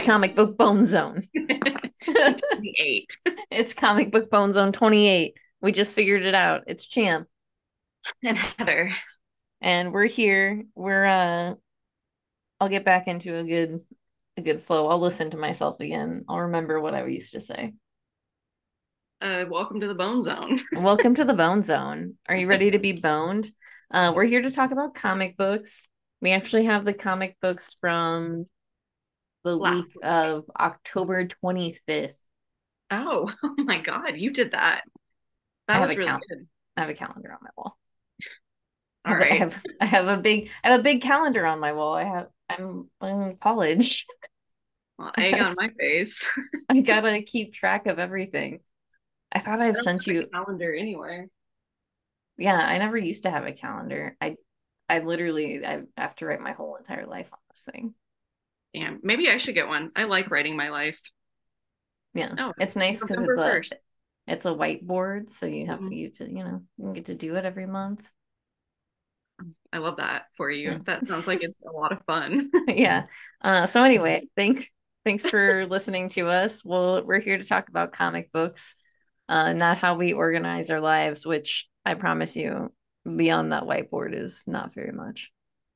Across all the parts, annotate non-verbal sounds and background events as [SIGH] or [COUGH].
The comic book bone zone. [LAUGHS] 28. It's comic book bone zone 28. We just figured it out. It's champ. And Heather. And we're here. We're uh I'll get back into a good a good flow. I'll listen to myself again. I'll remember what I used to say. Uh, welcome to the Bone Zone. [LAUGHS] Welcome to the Bone Zone. Are you ready to be boned? Uh, we're here to talk about comic books. We actually have the comic books from the Last week of October 25th. Oh, [LAUGHS] oh my God, you did that. I That have was a really count. good. I have a calendar on my wall. [LAUGHS] All I have, I have a big I have a big calendar on my wall. I have I'm, I'm in college. Well, [LAUGHS] egg on my face. I gotta keep track of everything. I thought I I've don't sent you. calendar anywhere. Yeah, I never used to have a calendar. I I literally I have to write my whole entire life on this thing. Damn, maybe I should get one. I like writing my life. Yeah, Oh, it's nice because it's a 1st. it's a whiteboard, so you have Mhm. you to you know you get to do it every month. I love that for you. Yeah. That sounds like it's a lot of fun. [LAUGHS] yeah. Uh, so anyway, [LAUGHS] thanks thanks for listening to us. Well, we're here to talk about comic books, uh, not how we organize our lives, which I promise you, beyond that whiteboard is not very much.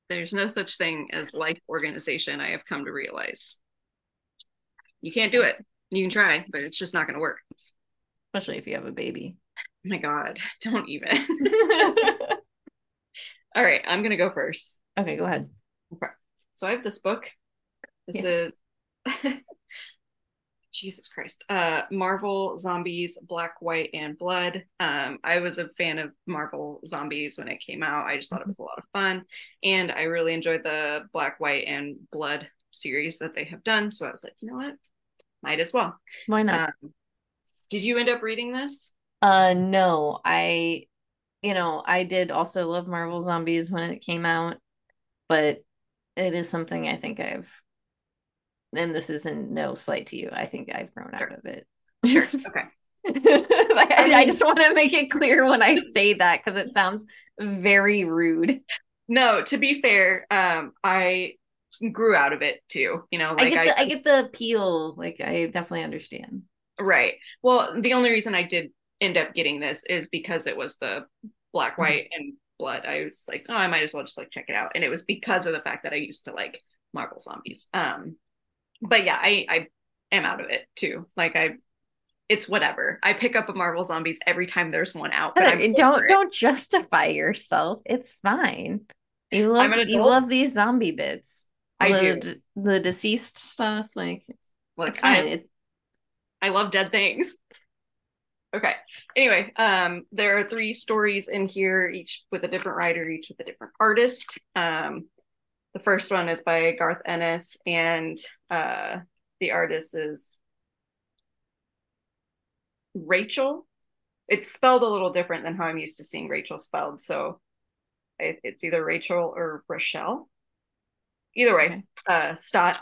There's no such thing as life organization, I have come to realize. You can't do it. You can try, but it's just not going to work. Especially if you have a baby. Oh my God, [LAUGHS] don't even. [LAUGHS] All right, I'm going to go first. okay, go ahead. Okay. So I have this book. This Yeah. is [LAUGHS] Jesus Christ. Uh Marvel Zombies Black, White, and Blood. Um, I was a fan of Marvel Zombies when it came out. I just thought it was a lot of fun. And I really enjoyed the Black, White, and Blood series that they have done. So I was like, you know what? Might as well. Why not? Um, did you end up reading this? Uh, no, I, you know, I did also love Marvel Zombies when it came out, but it is something I think I've, and this isn't no slight to you. I think I've grown Sure. out of it. Sure. [LAUGHS] Okay. I, I mean- just want to make it clear when I [LAUGHS] say that because it sounds very rude. No, to be fair, um, I grew out of it too. You know, I get the I just- get the appeal. Like I definitely understand. Right. Well, the only reason I did end up getting this is because it was the black, white, and blood. I was like, oh, I might as well just like check it out. And it was because of the fact that I used to like Marvel zombies. Um, but yeah, I I am out of it too. Like I, it's whatever. I pick up a Marvel zombies every time there's one out. But Heather, I'm don't don't justify yourself. It's fine. You love you love these zombie bits. I the, do. the deceased stuff. Like it's, Like. I, I love dead things. Okay. Anyway, um, there are three stories in here, each with a different writer, each with a different artist. Um, the first one is by Garth Ennis, and uh, the artist is Rachel. It's spelled a little different than how I'm used to seeing Rachel spelled, so it, it's either Rachel or Rochelle. Either way, uh, Stott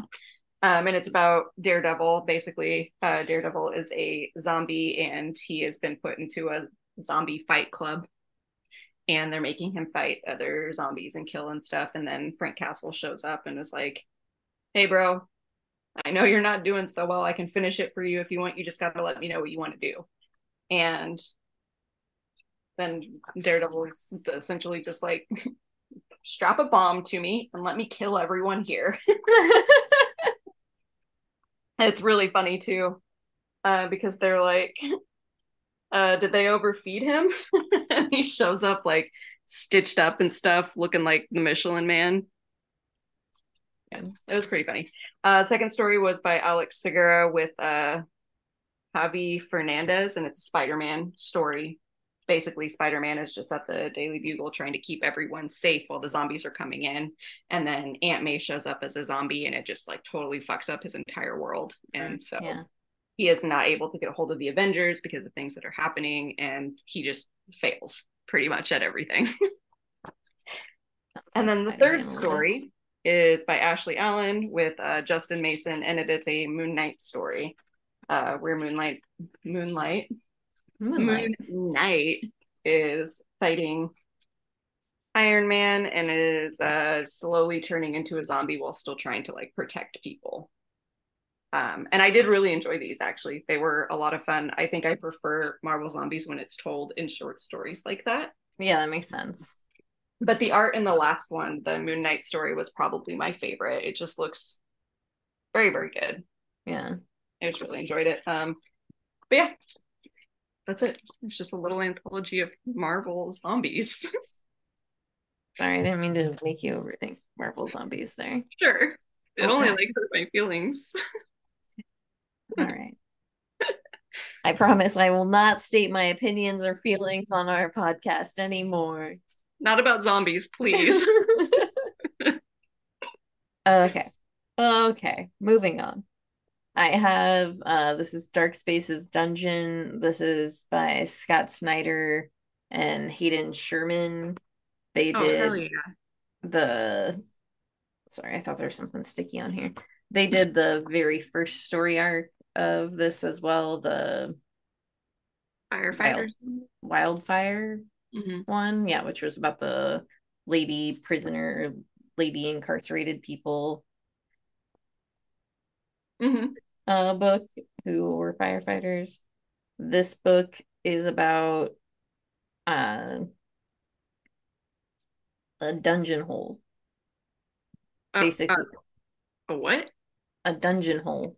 um, and it's about Daredevil. Basically, uh, Daredevil is a zombie, and he has been put into a zombie fight club, and they're making him fight other zombies and kill and stuff. And then Frank Castle shows up and is like, "Hey, bro, I know you're not doing so well. I can finish it for you if you want. You just got to let me know what you want to do." And then Daredevil is essentially just like, [LAUGHS] "Strap a bomb to me and let me kill everyone here." [LAUGHS] [LAUGHS] It's really funny too, uh, because they're like, uh, did they overfeed him? [LAUGHS] and he shows up like stitched up and stuff, looking like the Michelin Man. Yeah, it was pretty funny. Uh, second story was by Alex Segura with uh, Javi Fernandez, and it's a Spider-Man story. Basically, Spider-Man is just at the Daily Bugle trying to keep everyone safe while the zombies are coming in, and then Aunt May shows up as a zombie, and it just like totally fucks up his entire world. And so yeah. He is not able to get a hold of the Avengers because of things that are happening, and he just fails pretty much at everything. [LAUGHS] and then the third story is by Ashley Allen with uh, Justin Mason, and it is a Moon Knight story, uh, where Moonlight Moonlight Moonlight. Moon Knight is fighting Iron Man and is uh, slowly turning into a zombie while still trying to like protect people. Um, and I did really enjoy these actually. They were a lot of fun. I think I prefer Marvel Zombies when it's told in short stories like that. Yeah, that makes sense. But the art in the last one, the Moon Knight story, was probably my favorite. It just looks very, very good. Yeah. I just really enjoyed it. Um, but yeah, that's it. It's just a little anthology of Marvel zombies. [LAUGHS] Sorry, I didn't mean to make you overthink Marvel zombies there. sure. It Okay. only like hurt my feelings. [LAUGHS] All right. I promise I will not state my opinions or feelings on our podcast anymore. Not about zombies, please. [LAUGHS] okay. Okay. Moving on. I have uh this is Dark Spaces Dungeon. This is by Scott Snyder and Hayden Sherman. They oh, did yeah. the sorry, I thought there was something sticky on here. They did the very first story arc of this as well, the Firefighters. wildfire hmm one, yeah, which was about the lady prisoner, lady incarcerated people hmm uh book who were firefighters. This book is about uh a dungeon hole, basically a what? a dungeon hole.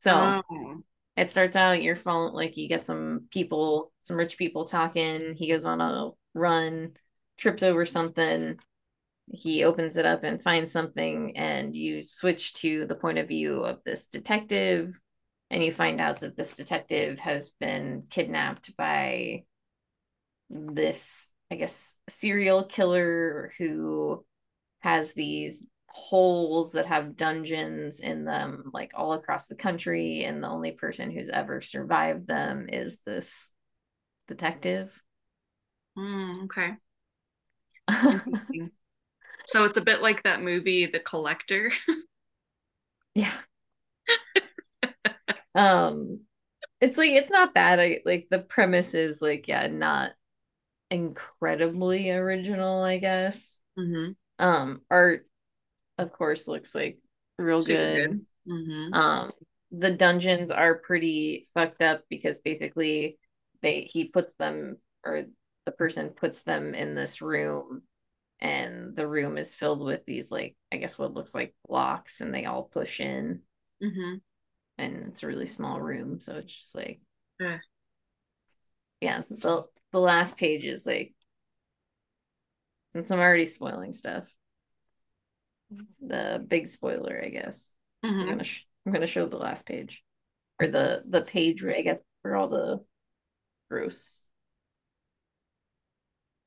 So Oh. it starts out you're following like you get some people, some rich people talking. He goes on a run, trips over something. He opens it up and finds something, and you switch to the point of view of this detective, and you find out that this detective has been kidnapped by this, I guess, serial killer who has these holes that have dungeons in them, like all across the country, and the only person who's ever survived them is this detective. Mm, okay. [LAUGHS] So it's a bit like that movie, The Collector. Yeah. um it's like it's not bad. I like the premise is like yeah, not incredibly original, I guess. Mm-hmm. Um art of course looks like real good. Mm-hmm. Um the dungeons are pretty fucked up because basically they he puts them or the person puts them in this room and the room is filled with these like I guess what looks like blocks and they all push in Mm-hmm. and it's a really small room so it's just like Yeah. yeah the the last page is like since I'm already spoiling stuff the big spoiler I guess I'm Mm-hmm. gonna sh- I'm gonna show the last page or the the page where I guess for all the gross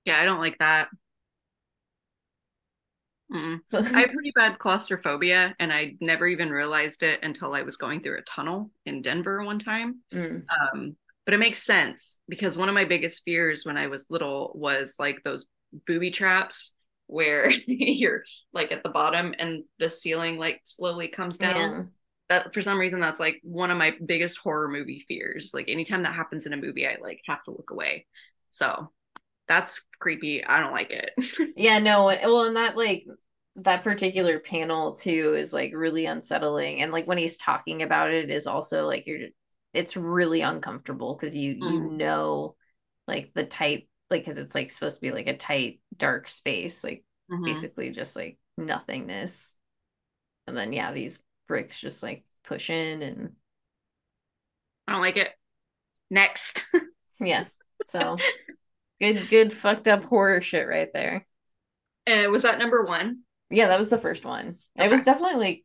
Yeah, I don't like that. So I have pretty bad claustrophobia, and I never even realized it until I was going through a tunnel in Denver one time. Mm, Um, but it makes sense because one of my biggest fears when I was little was like those booby traps where [LAUGHS] you're like at the bottom and the ceiling like slowly comes down. yeah That for some reason that's like one of my biggest horror movie fears. Like anytime that happens in a movie, I like have to look away. So that's creepy. I don't like it. [LAUGHS] yeah no well and that like that particular panel too is like really unsettling and like when he's talking about it is also like you're it's really uncomfortable because you you Mm. know like the tight like because it's like supposed to be like a tight dark space like Mhm. basically just like nothingness and then yeah these bricks just like push in and I don't like it. Next. [LAUGHS] yeah so good good fucked up horror shit right there Uh, was that number one? yeah that was the first one it was definitely like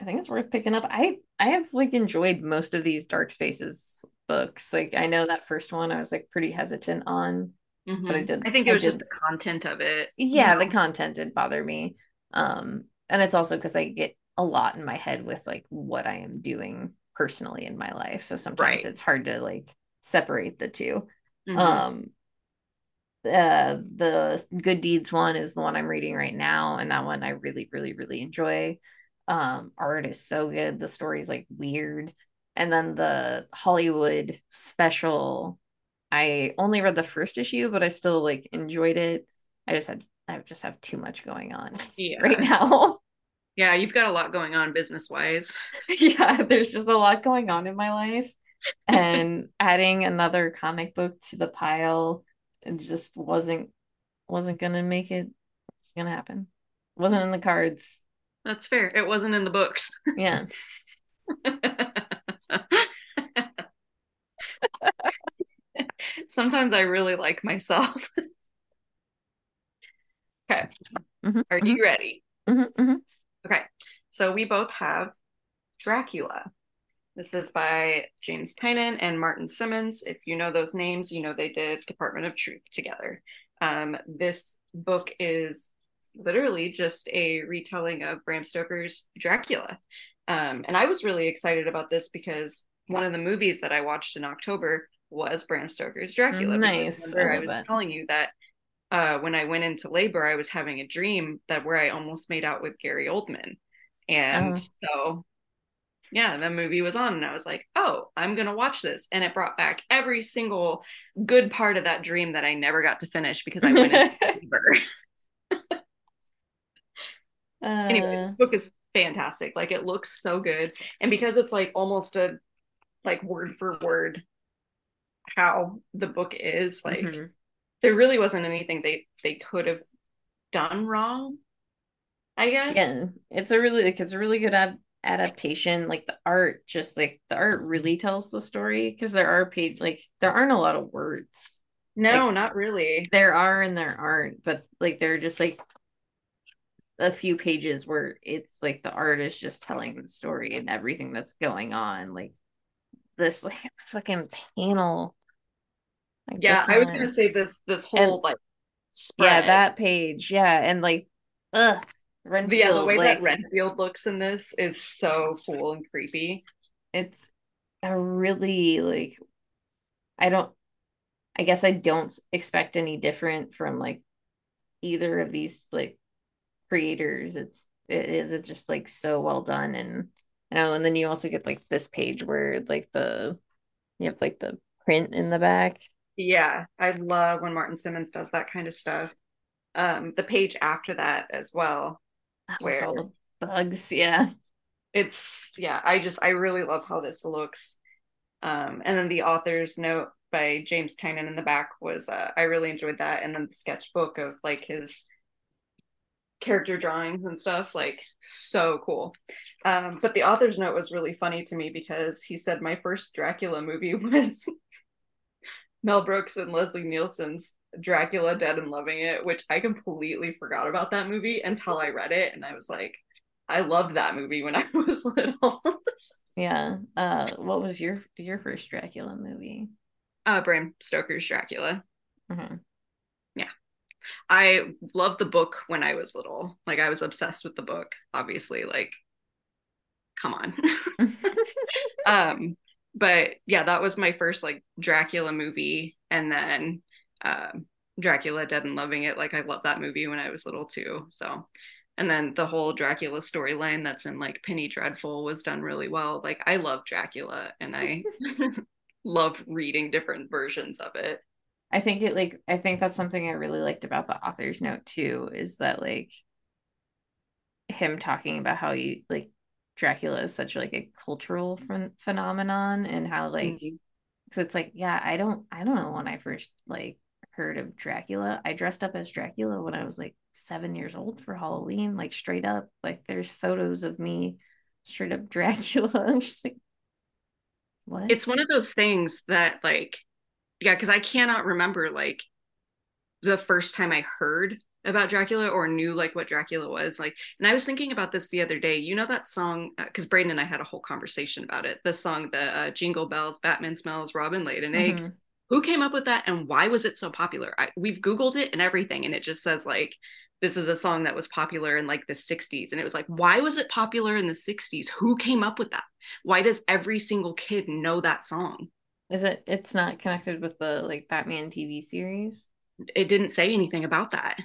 i think it's worth picking up i i have like enjoyed most of these dark spaces books like i know that first one i was like pretty hesitant on but i did I think it was just the content of it. you yeah know? the content did bother me um and it's also because i get a lot in my head with like what i am doing personally in my life so sometimes Right. it's hard to like separate the two Mhm. um uh the good deeds one is the one i'm reading right now and that one i really really really enjoy um art is so good the story's like weird and then the hollywood special i only read the first issue but i still like enjoyed it i just had i just have too much going on [LAUGHS] Yeah. right now [LAUGHS] Yeah, you've got a lot going on business wise. yeah, there's just a lot going on in my life. And [LAUGHS] adding another comic book to the pile it just wasn't wasn't gonna make it it's gonna happen. It wasn't in the cards. That's fair. It wasn't in the books. Yeah. Sometimes I really like myself. [LAUGHS] okay. Mm-hmm, Are mm-hmm. you ready? Mm-hmm, mm-hmm, okay. So we both have Dracula. This is by James Tynion and Martin Simmonds. If you know those names, you know they did Department of Truth together. Um, this book is literally just a retelling of Bram Stoker's Dracula. Um, and I was really excited about this because one of the movies that I watched in October was Bram Stoker's Dracula. Nice. I, I was telling you that uh, when I went into labor, I was having a dream that where I almost made out with Gary Oldman. And oh. so yeah, the movie was on, and I was like, oh, I'm gonna watch this. And it brought back every single good part of that dream that I never got to finish because I went into [LAUGHS] labor. uh... [LAUGHS] Anyway, this book is fantastic. Like it looks so good. And because it's like almost a like word for word how the book is, like mm-hmm. there really wasn't anything they they could have done wrong. I guess. Yeah, it's a really like it's a really good ab- adaptation. Like the art, just like the art really tells the story because there are page like there aren't a lot of words. No, like, not really. There are and there aren't, but like they're just like a few pages where it's like the art is just telling the story and everything that's going on. Like this like this fucking panel. Like yeah, I was gonna say this this whole and, like spread. Yeah, that page. Yeah. And like ugh. Renfield, yeah, the way like, that Renfield looks in this is so cool and creepy. It's a really like I don't I guess I don't expect any different from like either of these like creators. It's it is it just like so well done and you know, and then you also get like this page where like the you have like the print in the back. Yeah, I love when Martin Simmonds does that kind of stuff. Um, the page after that as well, where all the bugs, yeah. It's yeah, I just I really love how this looks. Um, and then the author's note by James Tynion in the back was uh, I really enjoyed that, and then the sketchbook of like his character drawings and stuff like so cool um, but the author's note was really funny to me because he said my first dracula movie [LAUGHS] was mel brooks and leslie nielsen's dracula dead and loving it which i completely forgot about that movie until i read it and i was like i loved that movie when [LAUGHS] i was little yeah uh what was your your first dracula movie uh bram stoker's dracula mm-hmm. I loved the book when I was little. Like I was obsessed with the book, obviously, like come on. [LAUGHS] [LAUGHS] um but yeah, that was my first like Dracula movie and then um Dracula Dead and Loving It. Like I loved that movie when I was little too. So and then the whole Dracula storyline that's in like Penny Dreadful was done really well. Like I love Dracula and I [LAUGHS] [LAUGHS] love reading different versions of it. I think it like I think that's something I really liked about the author's note too is that like him talking about how you like Dracula is such like a cultural ph- phenomenon and how like because mm-hmm. it's like yeah I don't I don't know when I first like heard of Dracula. I dressed up as Dracula when I was like seven years old for Halloween like straight up like there's photos of me straight up [LAUGHS] Dracula. I'm just like what? It's one of those things that like yeah, because I cannot remember like the first time I heard about Dracula or knew like what Dracula was like. And I was thinking about this the other day. You know that song because uh, Braden and I had a whole conversation about it. The song, the uh, Jingle Bells, Batman Smells, Robin laid an egg. Mm-hmm. Who came up with that and why was it so popular? I, we've Googled it and everything, and it just says like this is a song that was popular in like the 60s. And it was like, why was it popular in the 60s? Who came up with that? Why does every single kid know that song? Is it? It's not connected with the like Batman TV series. It didn't say anything about that.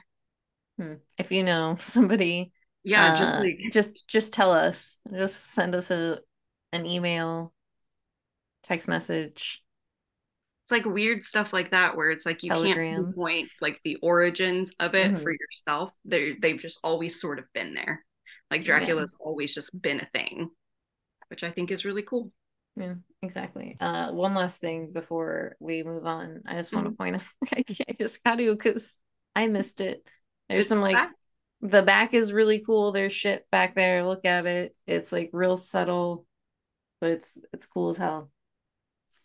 Hmm. If you know [LAUGHS] somebody, yeah, uh, just like just just tell us. Just send us a an email, text message. It's like weird stuff like that where it's like you Telegram. can't point like the origins of it mm-hmm. for yourself. They they've just always sort of been there. Like Dracula's yeah. always just been a thing, which I think is really cool. Yeah, exactly. Uh, one last thing before we move on, I just want mm-hmm. to point out, [LAUGHS] I just got to because I missed it. There's some like the back is really cool. There's shit back there. Look at it. It's like real subtle, but it's it's cool as hell.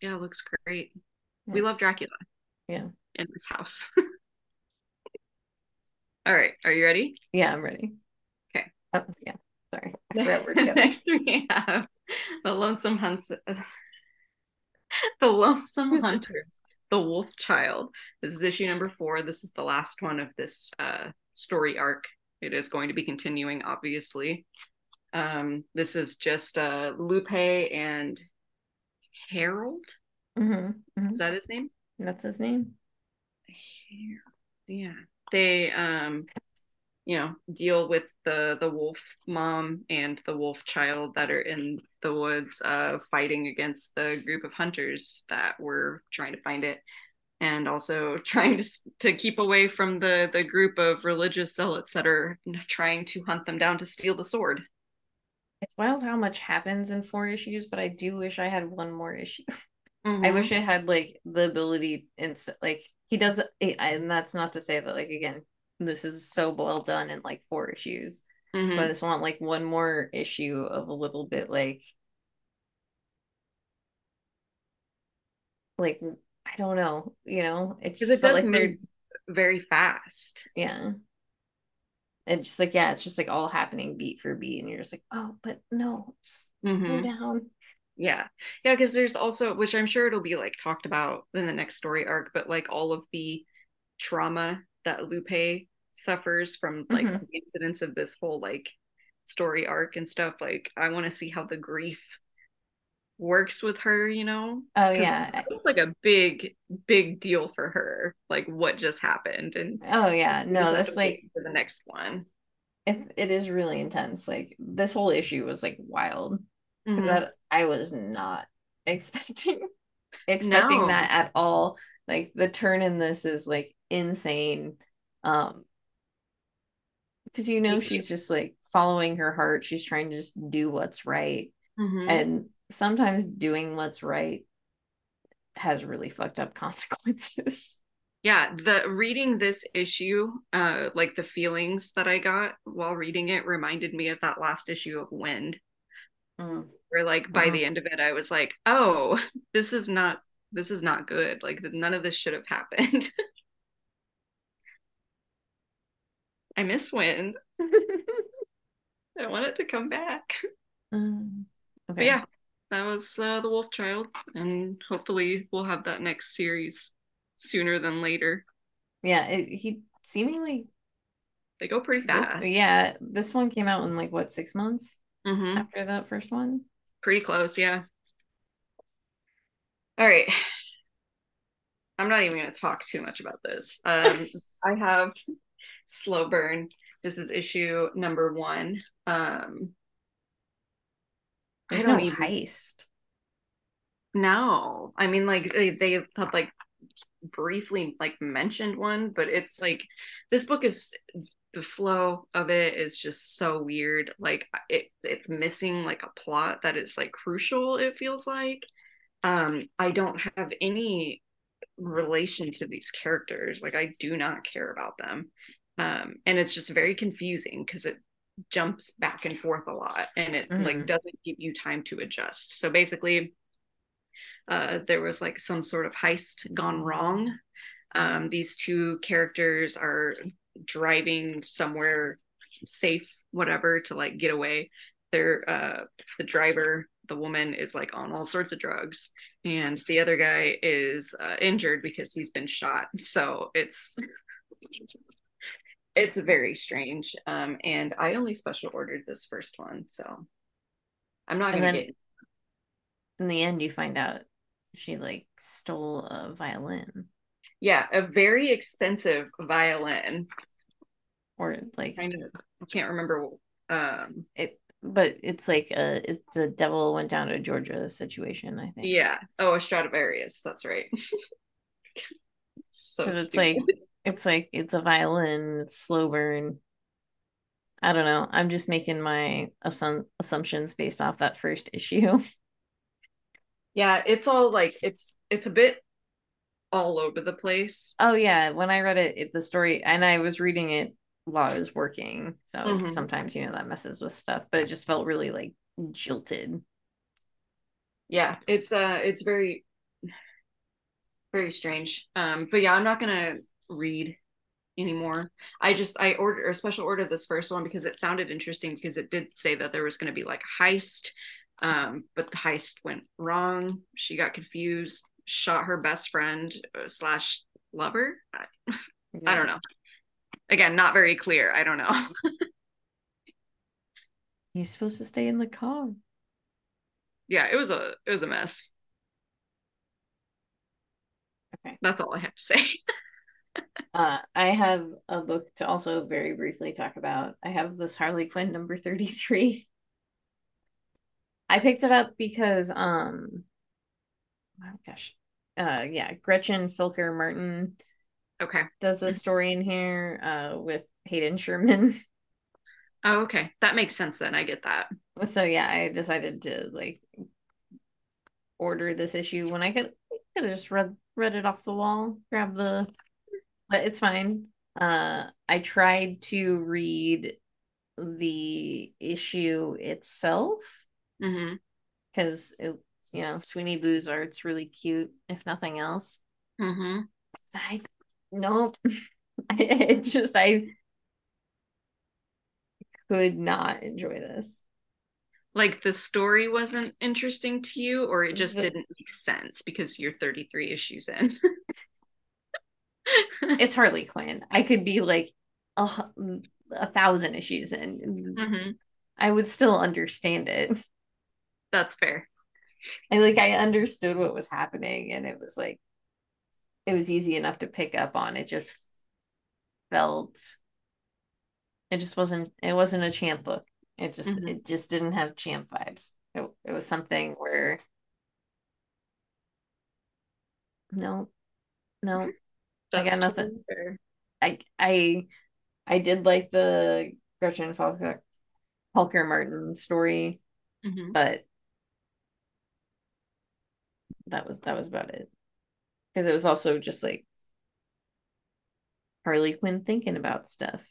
Yeah, it looks great. Yeah. We love Dracula. Yeah. In this house. [LAUGHS] All right. Are you ready? Yeah, I'm ready. Okay. Oh, yeah. Sorry. [LAUGHS] Next we have the lonesome hunter. [SIGHS] the lonesome [LAUGHS] hunters. The Wolf Child. This is issue number four. This is the last one of this uh, story arc. It is going to be continuing, obviously. Um, this is just uh, Lupe and Harold. Mm-hmm, mm-hmm. Is that his name? That's his name. Yeah. They um you know deal with the the wolf mom and the wolf child that are in the woods uh fighting against the group of hunters that were trying to find it. And also [LAUGHS] trying to to keep away from the the group of religious zealots that are trying to hunt them down to steal the sword. It's wild how much happens in four issues but i do wish i had one more issue. [LAUGHS] Mm-hmm. i wish I had like the ability and like he does and that's not to say that like again this is so well done in like four issues. Mm-hmm. But I just want like one more issue of a little bit like like I don't know, you know, it's just it does like they're very fast. Yeah. And just like yeah, it's just like all happening beat for beat, and you're just like, oh, but no, just mm-hmm. slow down. Yeah, yeah, because there's also, which I'm sure it'll be like talked about in the next story arc, but like all of the trauma that Lupe suffers from like mm-hmm. the incidents of this whole like story arc and stuff like i want to see how the grief works with her you know? Oh yeah. it's like a big big deal for her like what just happened and oh yeah. no that's like for the next one. It, it is really intense. Like this whole issue was like wild mm-hmm. that i was not [LAUGHS] expecting expecting no. that at all. Like the turn in this is like insane. Um because you know she's just like following her heart. She's trying to just do what's right. Mm-hmm. and sometimes doing what's right has really fucked up [LAUGHS] consequences. Yeah the reading this issue uh like the feelings that i got while reading it reminded me of that last issue of wind. Mm. where like by mm. the end of it i was like oh [LAUGHS] this is not this is not good. Like none of this should have happened [LAUGHS] I miss wind. I want it to come back. [LAUGHS] Um, okay. But yeah, that was uh, the Wolf Child, and hopefully we'll have that next series sooner than later. Yeah, it, he seemingly they go pretty fast. This, yeah, this one came out in like what six months mm-hmm. after that first one. Pretty close, yeah. All right. I'm not even going to talk too much about this. Um, [LAUGHS] I have slow burn. This is issue number one. Um, There's no even, heist. No, I mean like they they had like briefly like mentioned one, but it's like this book is the flow of it is just so weird. Like it it's missing like a plot that is like crucial. It feels like. Um, I don't have any relation to these characters. Like I do not care about them um, and it's just very confusing because it jumps back and forth a lot and it mm-hmm. like doesn't give you time to adjust. So basically uh, there was like some sort of heist gone wrong. Um, these two characters are driving somewhere safe whatever to like get away. They're uh, the driver the woman is like on all sorts of drugs and the other guy is uh, injured because he's been shot. So it's it's very strange. Um, and I only special ordered this first one, so I'm not gonna get. In the end, you find out she like stole a violin. Yeah, a very expensive violin. Or like kind of, I can't remember. Um, it, but it's like a it's the devil went down to Georgia situation. I think. Yeah. Oh, a Stradivarius. That's right. [LAUGHS] so it's like it's like it's a violin, it's slow burn. I don't know. I'm just making my assum- assumptions based off that first issue. [LAUGHS] Yeah, it's all like it's it's a bit all over the place. Oh yeah, when I read it, it the story and I was reading it while I was working. So Mhm. sometimes, you know, that messes with stuff, but it just felt really like jilted. Yeah, it's uh it's very very strange. Um but yeah, I'm not going to read anymore. I just I ordered a special order this first one because it sounded interesting because it did say that there was going to be like a heist um but the heist went wrong. She got confused, shot her best friend uh, slash lover. I, [LAUGHS] I don't know. Again, not very clear. I don't know. [LAUGHS] You're supposed to stay in the car. yeah, it was a it was a mess. Okay. That's all I have to say. [LAUGHS] Uh, I have a book to also very briefly talk about. I have this Harley Quinn number 33. I picked it up because um oh gosh. Uh yeah, Gretchen Felker Martin okay. does a story in here uh with Hayden Sherman. Oh, okay. That makes sense then. I get that. So yeah, I decided to like order this issue when I could I could have just read read it off the wall, grab the but it's fine. Uh I tried to read the issue itself because it you know, Sweeney Boo's art's really cute, if nothing else. hmm I nope. [LAUGHS] I it just I could not enjoy this. Like the story wasn't interesting to you, or it just The- didn't make sense because you're 33 issues in. [LAUGHS] [LAUGHS] It's Harley Quinn. I could be like a, a thousand issues in. hmm I would still understand it. [LAUGHS] That's fair. I like I understood what was happening and it was like it was easy enough to pick up on. It just felt it just wasn't it wasn't a champ book. It just Mhm. it just didn't have champ vibes. It, it was something where no no I got nothing. fair. I I I did like the Gretchen Felker Felker Martin story, Mhm. but that was that was about it. Because it was also just like Harley Quinn thinking about stuff.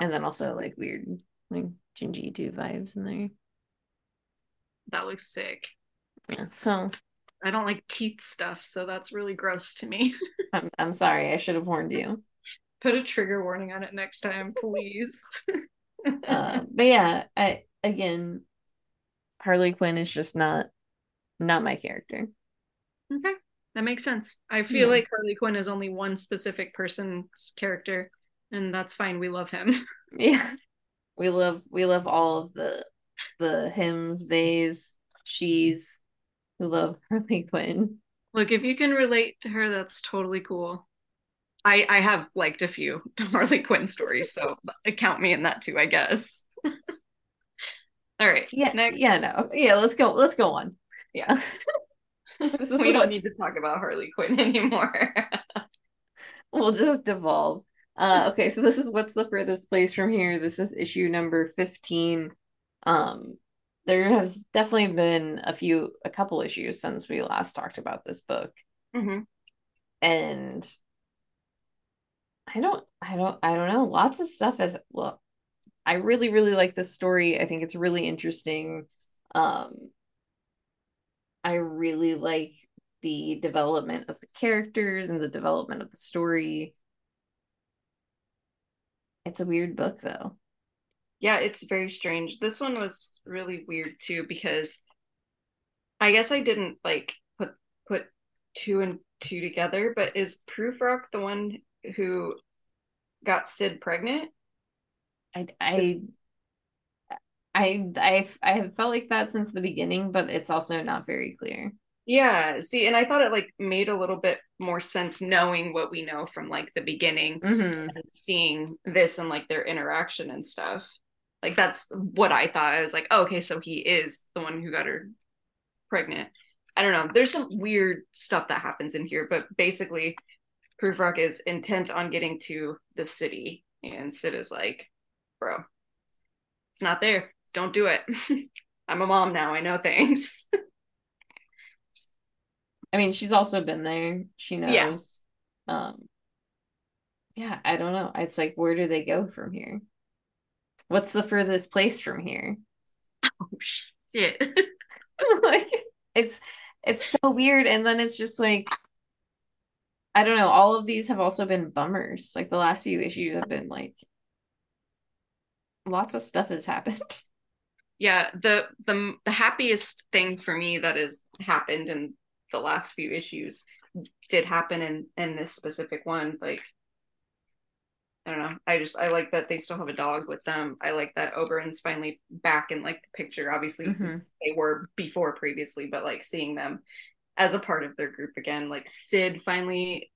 And then also like weird like Gingy 2 vibes in there. That looks sick. Yeah. So I don't like teeth stuff, so that's really gross to me. [LAUGHS] I'm I'm sorry, I should have warned you. Put a trigger warning on it next time, please. [LAUGHS] Uh but yeah, I again Harley Quinn is just not not my character. Okay, that makes sense. I feel Yeah. like Harley Quinn is only one specific person's character, and that's fine. We love him. [LAUGHS] Yeah. We love we love all of the the hymns, theys, she's who love [LAUGHS] Harley Quinn. Look, if you can relate to her, that's totally cool. I I have liked a few [LAUGHS] Harley Quinn stories, so [LAUGHS] count me in that too, I guess. All right. Yeah, Next. yeah, no. Yeah, let's go let's go on. Yeah. This is we don't what's- need to talk about Harley Quinn anymore. We'll just devolve. Uh okay, so this is what's the furthest place from here. This is issue number 15. Um there has definitely been a few a couple issues since we last talked about this book. hmm and I don't I don't I don't know. Lots of stuff as well I really really like this story. I think it's really interesting. Um I really like the development of the characters and the development of the story. It's a weird book though Yeah, it's very strange. This one was really weird too because I guess I didn't like put put two and two together, but is Prufrock the one who got Sid pregnant? I I I I I have felt like that since the beginning but it's also not very clear Yeah, see, and I thought it like made a little bit more sense knowing what we know from like the beginning hmm and seeing this and like their interaction and stuff. Like that's what I thought. I was like, oh, okay, so he is the one who got her pregnant. I don't know. There's some weird stuff that happens in here, but basically, Prufrock is intent on getting to the city, and Sid is like, bro, it's not there. Don't do it. [LAUGHS] I'm a mom now. I know things. [LAUGHS] I mean, she's also been there. She knows. Yeah. Um yeah, I don't know. It's like where do they go from here? What's the furthest place from here? Oh shit. [LAUGHS] like it's it's so weird and then it's just like I don't know, all of these have also been bummers. Like the last few issues have been like lots of stuff has happened. [LAUGHS] Yeah, the the the happiest thing for me that has happened in the last few issues did happen in in this specific one like I don't know. I just I like that they still have a dog with them. I like that Oberon's finally back in like the picture. Obviously mm-hmm. they were before previously, but like seeing them as a part of their group again, like Sid finally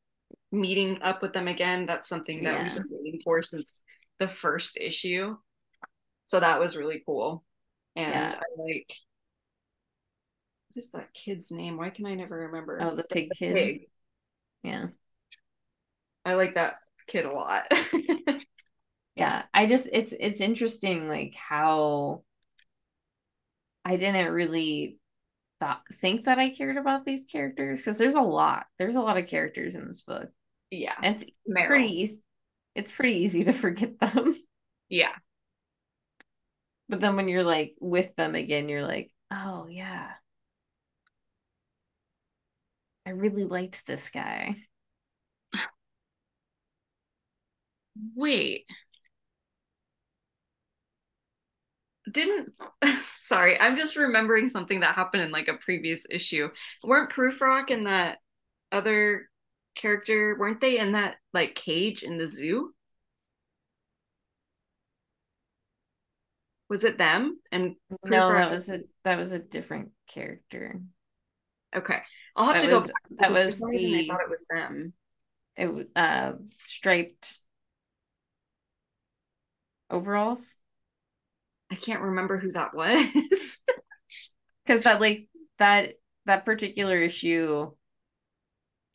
meeting up with them again. That's something that yeah. we've been waiting for since the first issue. So that was really cool. And yeah. I like what is that kid's name? Why can I never remember? Oh, the pig the kid. Pig. Yeah. I like that kid a lot. [LAUGHS] yeah, I just it's it's interesting like how I didn't really thought think that I cared about these characters because there's a lot. There's a lot of characters in this book. Yeah. And it's Meryl. pretty easy it's pretty easy to [LAUGHS] forget them. Yeah. But then when you're like with them again, you're like, oh yeah. I really liked this guy. Wait. Didn't [LAUGHS] sorry, I'm just remembering something that happened in like a previous issue. Weren't Prufrock and that other character, weren't they in that like cage in the zoo? Was it them? And no, that was a that was a different character. Okay, I'll have that to was, go. That was the. I thought it was them. It uh striped overalls. I can't remember who that was. [LAUGHS] Because that like that that particular issue,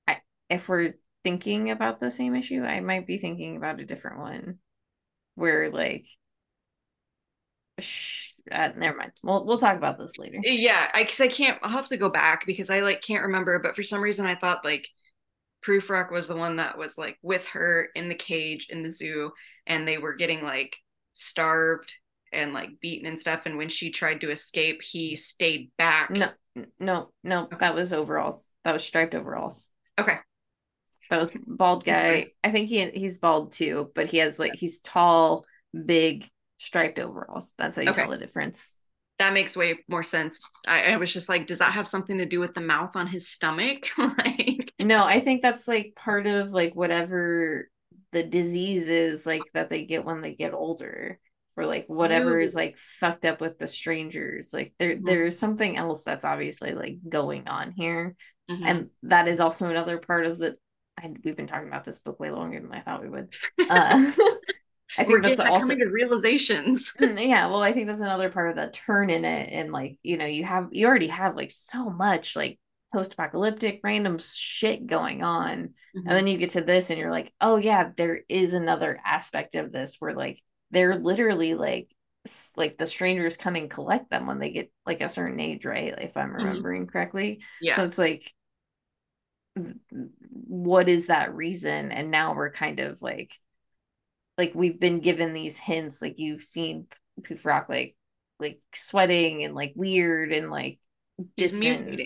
I if we're thinking about the same issue, I might be thinking about a different one, where like, uh, never mind. We'll we'll talk about this later. Yeah, I because I can't. I'll have to go back because I like can't remember. But for some reason, I thought like Prufrock was the one that was like with her in the cage in the zoo, and they were getting like starved and like beaten and stuff. And when she tried to escape, he stayed back. No, no, no. Okay. That was overalls. That was striped overalls. Okay. That was bald guy. Okay. I think he he's bald too, but he has like he's tall, big, striped overalls. That's how you okay. tell the difference. That makes way more sense. I, I, was just like, does that have something to do with the mouth on his stomach? [LAUGHS] like, no, I think that's like part of like whatever the diseases like that they get when they get older or like whatever is like fucked up with the strangers like there mm-hmm. there's something else that's obviously like going on here mm-hmm. and that is also another part of the I, we've been talking about this book way longer than I thought we would. Uh, [LAUGHS] I think that's also coming to realizations. Mm, yeah, well, I think that's another part of the turn in it, and like you know, you have you already have like so much like post-apocalyptic random shit going on mm-hmm. and then you get to this and you're like oh yeah there is another aspect of this where like they're literally like like the strangers come and collect them when they get like a certain age right if i'm mm-hmm. remembering mm-hmm. correctly yeah so it's like what is that reason and now we're kind of like like we've been given these hints like you've seen Prufrock like like sweating and like weird and like distant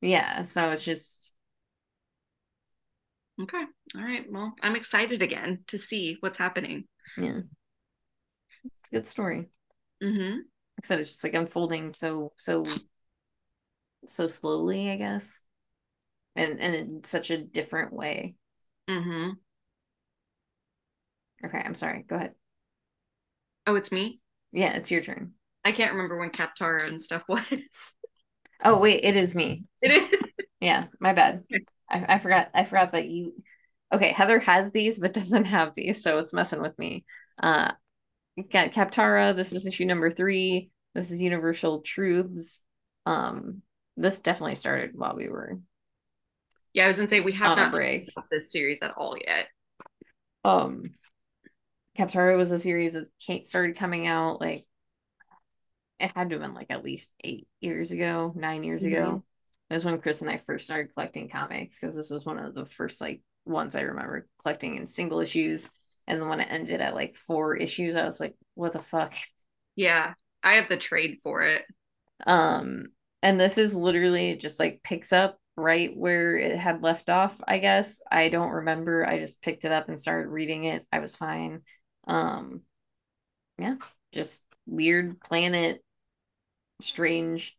yeah so it's just okay all right well i'm excited again to see what's happening. Yeah. It's a good story. Mm-hmm. Like i said it's just like unfolding so so so slowly i guess and and in such a different way. Mm-hmm. Okay i'm sorry go ahead. Oh it's me? Yeah it's your turn. I can't remember when Kaptara and stuff [LAUGHS] was Oh wait, it is me. It is. yeah, my bad. I, I forgot. I forgot that you. Okay, Heather has these but [LAUGHS] doesn't have these, so it's messing with me. Uh, got Kaptara. This is issue number three. This is Universal Truths. Um, this definitely started while we were. Yeah, I was gonna say we have not break this series at all yet. Um, Kaptara was a series that started coming out like it had to have been like at least eight years ago, nine years mm-hmm. ago. It was when Chris and I first started collecting comics because this was one of the first like ones I remember collecting in single issues. And then when it ended at like four issues, I was like, what the fuck? Yeah. I have the trade for it. Um, and this is literally just like picks up right where it had left off, I guess. I don't remember. I just picked it up and started reading it. I was fine. Um yeah, just weird planet, strange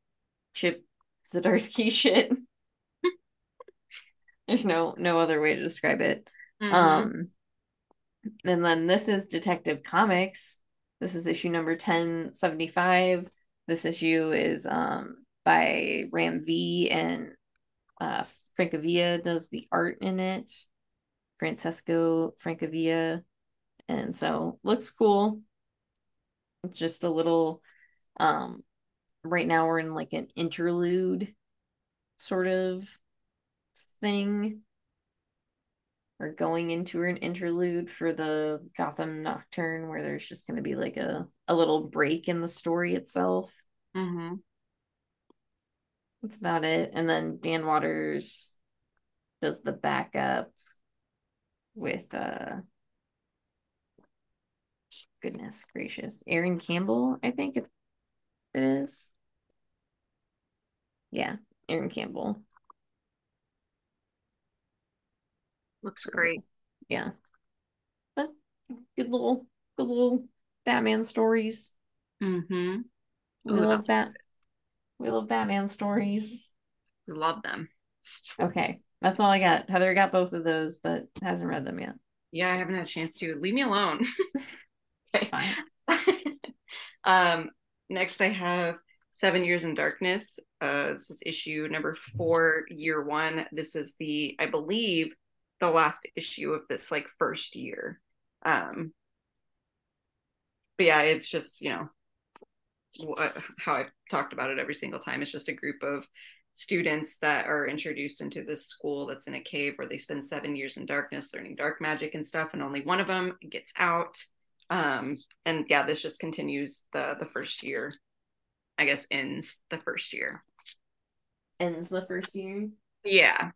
Chip Zdarsky [LAUGHS] shit. There's no no other way to describe it. Mm-hmm. Um and then this is Detective Comics. This is issue number 1075. This issue is um by Ram V and uh Francavilla does the art in it. Francesco Francavilla. And so looks cool. It's just a little um right now we're in like an interlude sort of thing or going into an interlude for the Gotham Nocturne where there's just going to be like a, a little break in the story itself. Mm-hmm. That's about it. And then Dan Watters does the backup with uh goodness gracious. Aaron Campbell, I think it, is. Yeah, Aaron Campbell. Looks great. Yeah. But good little good little Batman stories. Mm-hmm. We love, love that. We love Batman stories. We love them. Okay. That's all I got. Heather got both of those, but hasn't read them yet. Yeah, I haven't had a chance to. Leave me alone. [LAUGHS] [LAUGHS] okay. fine. [LAUGHS] um, next I have Seven Years in Darkness. Uh, this is issue number four, year one. This is the, I believe, the last issue of this like first year. Um, but yeah, it's just you know what, how I've talked about it every single time. It's just a group of students that are introduced into this school that's in a cave where they spend seven years in darkness learning dark magic and stuff, and only one of them gets out. Um, and yeah, this just continues the the first year. I guess ends the first year. Ends the first year. Yeah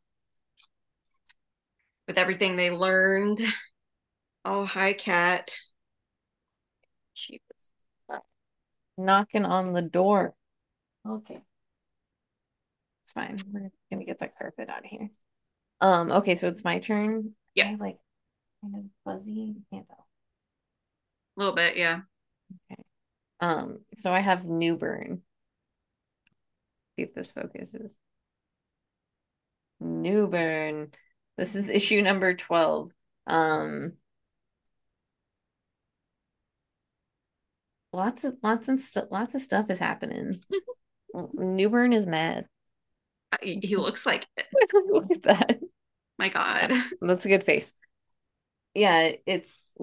with everything they learned. Oh, hi, Cat. She was knocking on the door. Okay. It's fine. We're gonna get that carpet out of here. Um, okay, so it's my turn. Yeah. like kind of fuzzy handle. A little bit, yeah. Okay. Um, so I have Newburn. See if this focuses. Newburn. This is issue number 12. Um lots of lots and st- lots of stuff is happening. [LAUGHS] Newburn is mad. He looks like it. [LAUGHS] Look at that. My God. That's a good face. Yeah, it's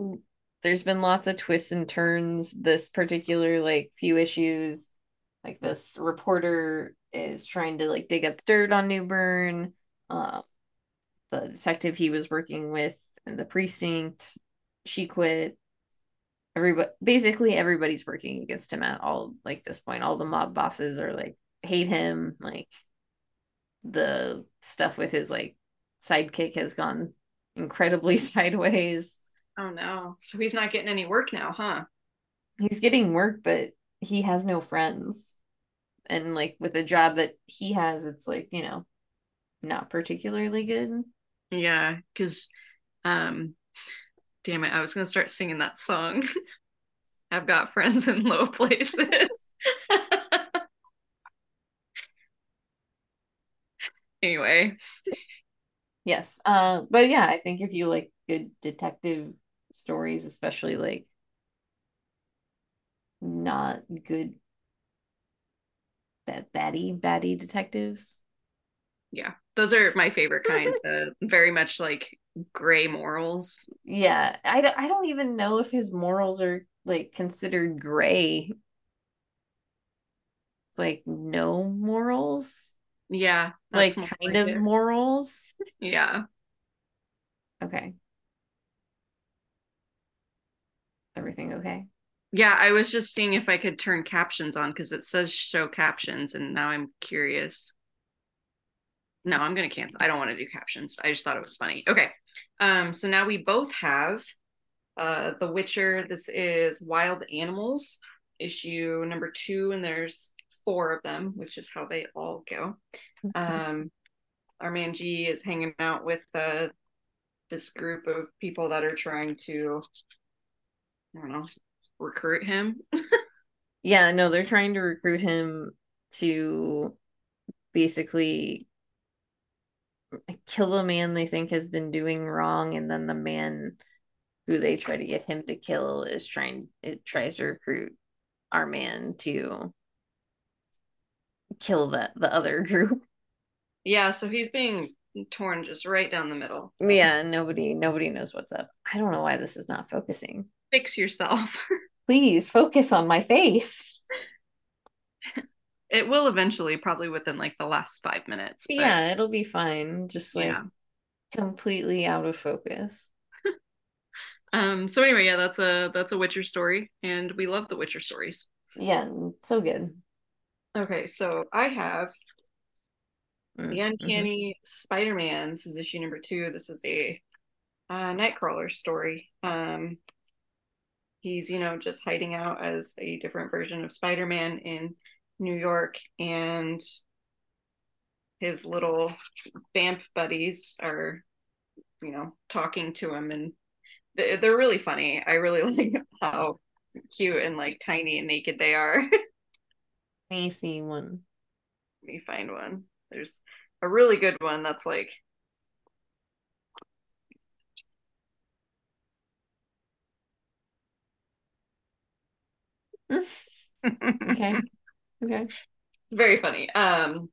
there's been lots of twists and turns this particular like few issues. Like this reporter is trying to like dig up dirt on Newburn. Um, the detective he was working with in the precinct she quit everybody basically everybody's working against him at all like this point all the mob bosses are like hate him like the stuff with his like sidekick has gone incredibly [LAUGHS] sideways oh no so he's not getting any work now huh he's getting work but he has no friends and like with the job that he has it's like you know not particularly good yeah, because um damn it, I was gonna start singing that song. [LAUGHS] I've got friends in low [LAUGHS] places. [LAUGHS] anyway. Yes. Uh, but yeah, I think if you like good detective stories, especially like not good bad baddie baddie detectives. Yeah those are my favorite [LAUGHS] kind uh, very much like gray morals. Yeah I, I don't even know if his morals are like considered gray. It's like no morals? Yeah like kind like of it. morals? Yeah. [LAUGHS] Okay everything okay? Yeah, I was just seeing if I could turn captions on because it says show captions, and now I'm curious. No, I'm gonna cancel. I don't want to do captions. I just thought it was funny. Okay. Um, so now we both have uh The Witcher. This is Wild Animals, issue number two, and there's four of them, which is how they all go. Um our man G is hanging out with uh this group of people that are trying to I don't know, recruit him. [LAUGHS] yeah, no, they're trying to recruit him to basically kill a man they think has been doing wrong and then the man who they try to get him to kill is trying it tries to recruit our man to kill the the other [LAUGHS] group. Yeah so he's being torn just right down the middle. Yeah nobody nobody knows what's up. I don't know why this is not focusing fix yourself. [LAUGHS] Please focus on my face. It will eventually probably within like the last five minutes but... yeah it'll be fine. Just like yeah. completely out of focus. [LAUGHS] Um so anyway yeah that's a that's a witcher story and we love the witcher stories. Yeah so good. Okay so i have mm, the uncanny mm-hmm. spider-man this is issue number two. This is a uh, nightcrawler story. Um he's you know just hiding out as a different version of spider-man in new york and his little vamp buddies are you know talking to him and they're really funny. I really [LAUGHS] like how cute and like tiny and naked they are. [LAUGHS] Let me see one. Let me find one. There's a really good one that's like okay. [LAUGHS] Okay. It's very funny. Um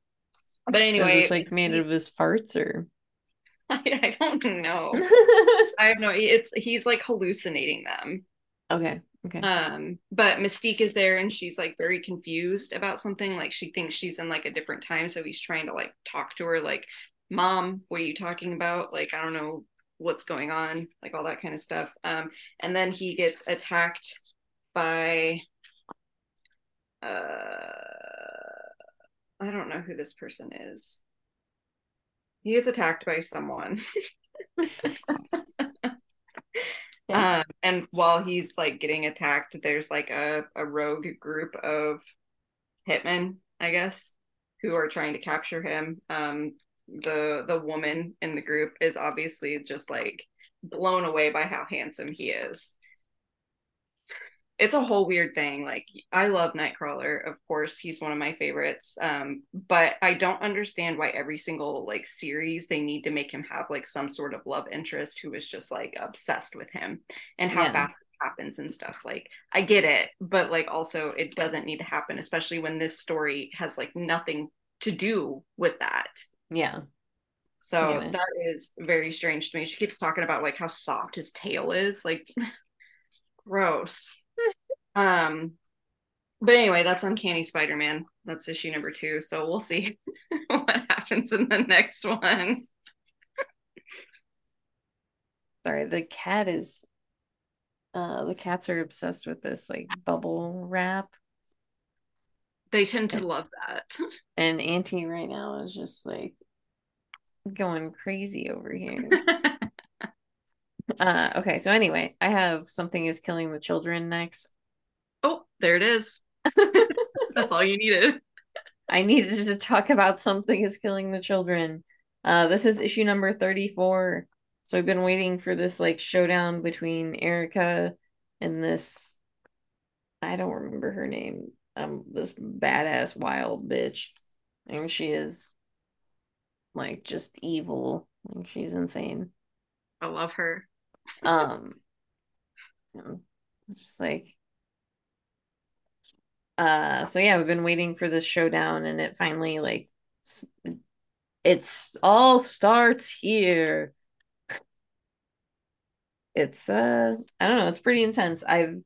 but anyway, it's like made of his farts or [LAUGHS] I, I don't know. [LAUGHS] I have no. It's he's like hallucinating them. Okay. Okay. Um, but Mystique is there and she's like very confused about something. Like she thinks she's in like a different time, so he's trying to like talk to her, like, "Mom, what are you talking about? Like, I don't know what's going on, like all that kind of stuff." Um, and then he gets attacked by, uh, I don't know who this person is he is attacked by someone. [LAUGHS] um, and while he's like getting attacked, there's like a, a rogue group of hitmen, I guess, who are trying to capture him. Um, the the woman in the group is obviously just like blown away by how handsome he is it's a whole weird thing. Like I love Nightcrawler, of course, he's one of my favorites. Um, but I don't understand why every single like series they need to make him have like some sort of love interest who is just like obsessed with him and how yeah. fast it happens and stuff. Like I get it, but like also it doesn't need to happen, especially when this story has like nothing to do with that. Yeah. So yeah. that is very strange to me. She keeps talking about like how soft his tail is. Like [SIGHS] gross. Um, but anyway, that's Uncanny Spider Man. That's issue number two. So we'll see [LAUGHS] what happens in the next one. Sorry, the cat is. Uh, the cats are obsessed with this like bubble wrap. They tend to love that. [LAUGHS] And Auntie right now is just like going crazy over here. [LAUGHS] uh, okay, so anyway, I have something is killing the children next. Oh, there it is. [LAUGHS] That's all you needed. I needed to talk about something is killing the children. Uh, this is issue number 34. So I've been waiting for this like showdown between Erica and this I don't remember her name. Um this badass wild bitch. I And she is like just evil. Like, she's insane. I love her. um just like uh so yeah we've been waiting for this showdown and it finally like it's all starts here. It's uh i don't know it's pretty intense. I've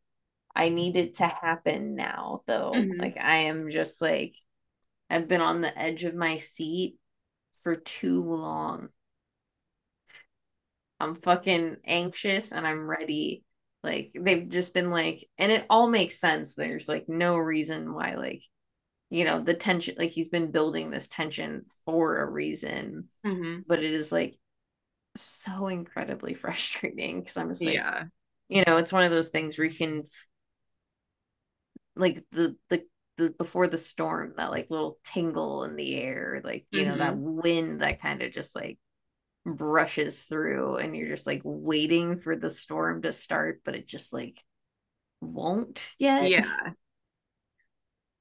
i need it to happen now though. Mm-hmm. like i am just like i've been on the edge of my seat for too long. I'm fucking anxious and i'm ready Like they've just been like, and it all makes sense. There's like no reason why, like, you know, the tension, like he's been building this tension for a reason, mm-hmm. but it is like so incredibly [LAUGHS] frustrating because I'm just like, yeah you know, it's one of those things where you can like the the the before the storm, that like little tingle in the air, like you mm-hmm. know, that mm-hmm. wind that kind of just like brushes through and you're just like waiting for the storm to start, but it just like won't yet. Yeah.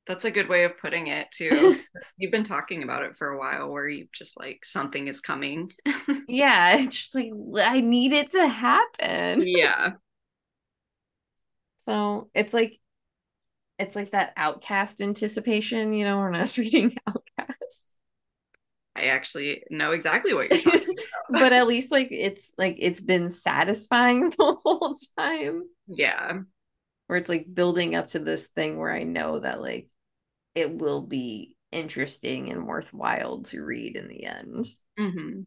That's a good way of putting it too. [LAUGHS] You've been talking about it for a while where you just like something is coming. [LAUGHS] yeah, it's just like I need it to happen. [LAUGHS] Yeah. So it's like it's like that outcast anticipation, you know, when I was reading Outcast. I actually know exactly what you're talking about. [LAUGHS] but at least like it's like it's been satisfying [LAUGHS] the whole time. Yeah. Where it's like building up to this thing where I know that like it will be interesting and worthwhile to read in the end. Mm-hmm.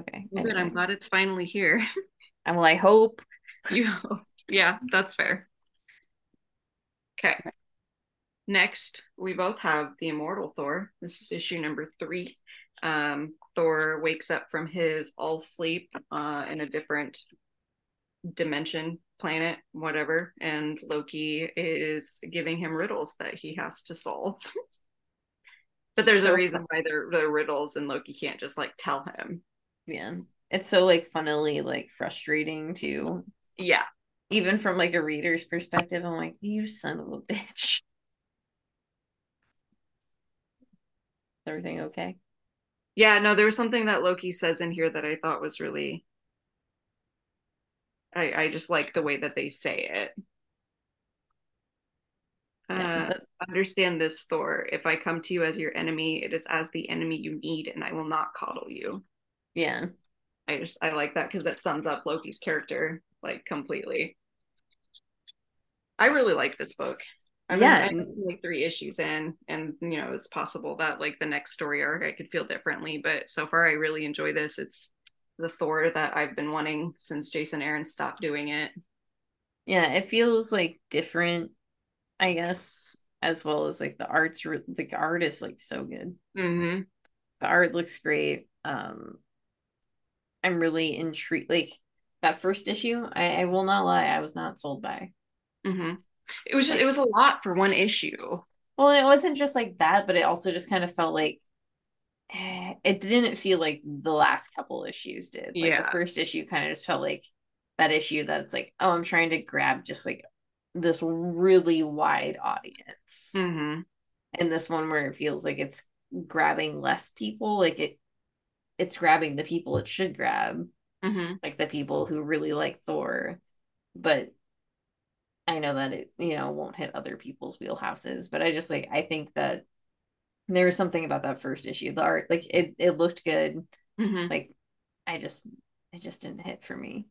Okay. Anyway. Good. I'm glad it's finally here. [LAUGHS] And well, I hope. You yeah, that's fair. Okay. Next, we both have the immortal Thor. This is issue number three. Um, Thor wakes up from his all sleep uh, in a different dimension, planet, whatever, and Loki is giving him riddles that he has to solve. [LAUGHS] but there's so a reason why they're, they're riddles, and Loki can't just like tell him. Yeah, it's so like funnily like frustrating too. Yeah, even from like a reader's perspective, I'm like, you son of a bitch. Everything okay? Yeah, no, there was something that Loki says in here that I thought was really I, I just like the way that they say it. Uh, but... understand this, Thor. If I come to you as your enemy, it is as the enemy you need, and I will not coddle you. Yeah. I just I like that because that sums up Loki's character like completely. I really like this book. I mean, yeah, I'm like three issues in, and you know, it's possible that like the next story arc I could feel differently, but so far I really enjoy this. It's the Thor that I've been wanting since Jason Aaron stopped doing it. Yeah, it feels like different, I guess, as well as like the art's the art is like so good. Mm-hmm. The art looks great. Um, I'm really intrigued. Like that first issue, I, I will not lie, I was not sold by. Mm-hmm. It was just, it was a lot for one issue. Well, it wasn't just like that, but it also just kind of felt like eh, it didn't feel like the last couple issues did. Like yeah. the first issue kind of just felt like that issue that it's like, oh, I'm trying to grab just like this really wide audience. Mm-hmm. And this one where it feels like it's grabbing less people, like it it's grabbing the people it should grab. Mm-hmm. Like the people who really like Thor. But I know that it, you know, won't hit other people's wheelhouses, but I just like I think that there was something about that first issue. The art, like it, it looked good. Mm-hmm. Like I just, it just didn't hit for me.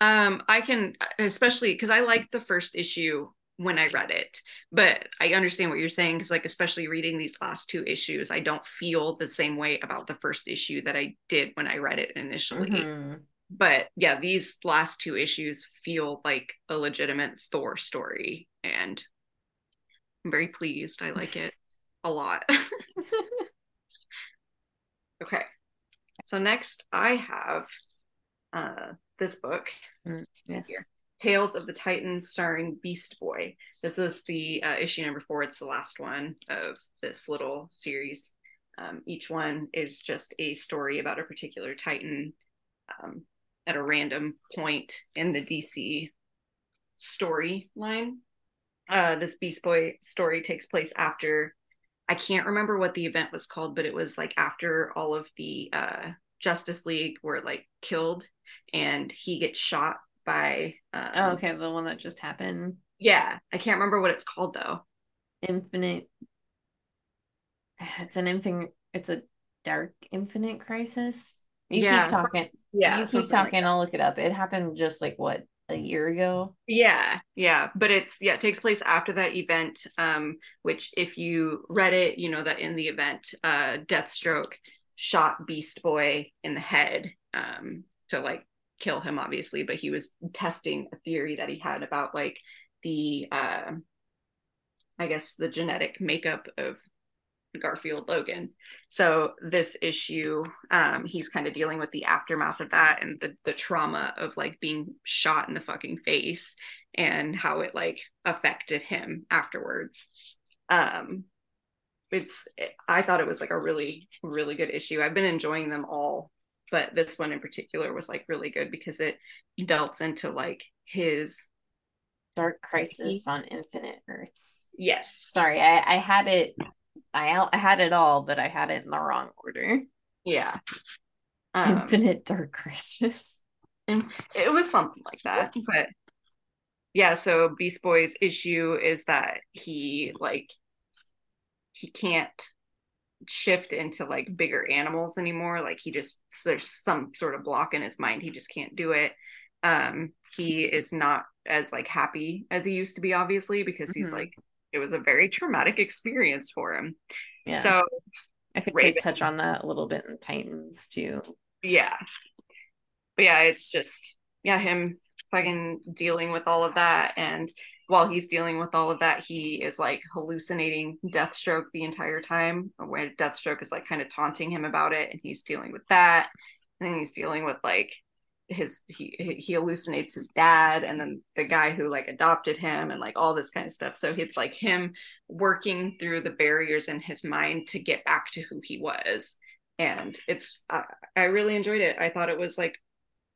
Um, I can especially because I liked the first issue when I read it, but I understand what you're saying because, like, especially reading these last two issues, I don't feel the same way about the first issue that I did when I read it initially. Mm-hmm but yeah, these last two issues feel like a legitimate Thor story, and I'm very pleased. I like it a lot. [LAUGHS] okay, so next I have uh, this book. Mm, yes. Here. Tales of the Titans starring Beast Boy. This is the uh, issue number four. It's the last one of this little series. Um, each one is just a story about a particular Titan. Um, at a random point in the DC storyline. Uh, this Beast Boy story takes place after I can't remember what the event was called, but it was like after all of the uh, Justice League were like killed, and he gets shot by. Um, oh, okay, the one that just happened. Yeah, I can't remember what it's called though. Infinite. It's an infinite. It's a dark infinite crisis. You yeah, keep talking. Yeah, you keep talking. Like I'll look it up. It happened just like what a year ago. Yeah, yeah, but it's yeah, it takes place after that event. Um, which if you read it, you know that in the event, uh, Deathstroke shot Beast Boy in the head, um, to like kill him obviously but he was testing a theory that he had about like the uh i guess the genetic makeup of garfield logan. So this issue um he's kind of dealing with the aftermath of that and the the trauma of like being shot in the fucking face and how it like affected him afterwards. Um it's i thought it was like a really really good issue. I've been enjoying them all but this one in particular was like really good because it delves into like his dark crisis on infinite earths. Yes. Sorry i i had it i i had it all but i had it in the wrong order. Yeah. Um, infinite dark crisis. it was something like that but yeah so beast boy's issue is that he like he can't shift into like bigger animals anymore. Like he just there's some sort of block in his mind. He just can't do it. Um he is not as like happy as he used to be obviously because mm-hmm. he's like it was a very traumatic experience for him. Yeah. So i think Raven, they touch on that a little bit in titans too. Yeah. But yeah it's just yeah him fucking dealing with all of that. And while he's dealing with all of that, he is like hallucinating Deathstroke the entire time, where Deathstroke is like kind of taunting him about it, and he's dealing with that. And then he's dealing with like his he he hallucinates his dad and then the guy who like adopted him and like all this kind of stuff. So it's like him working through the barriers in his mind to get back to who he was. And it's I, I really enjoyed it. I thought it was like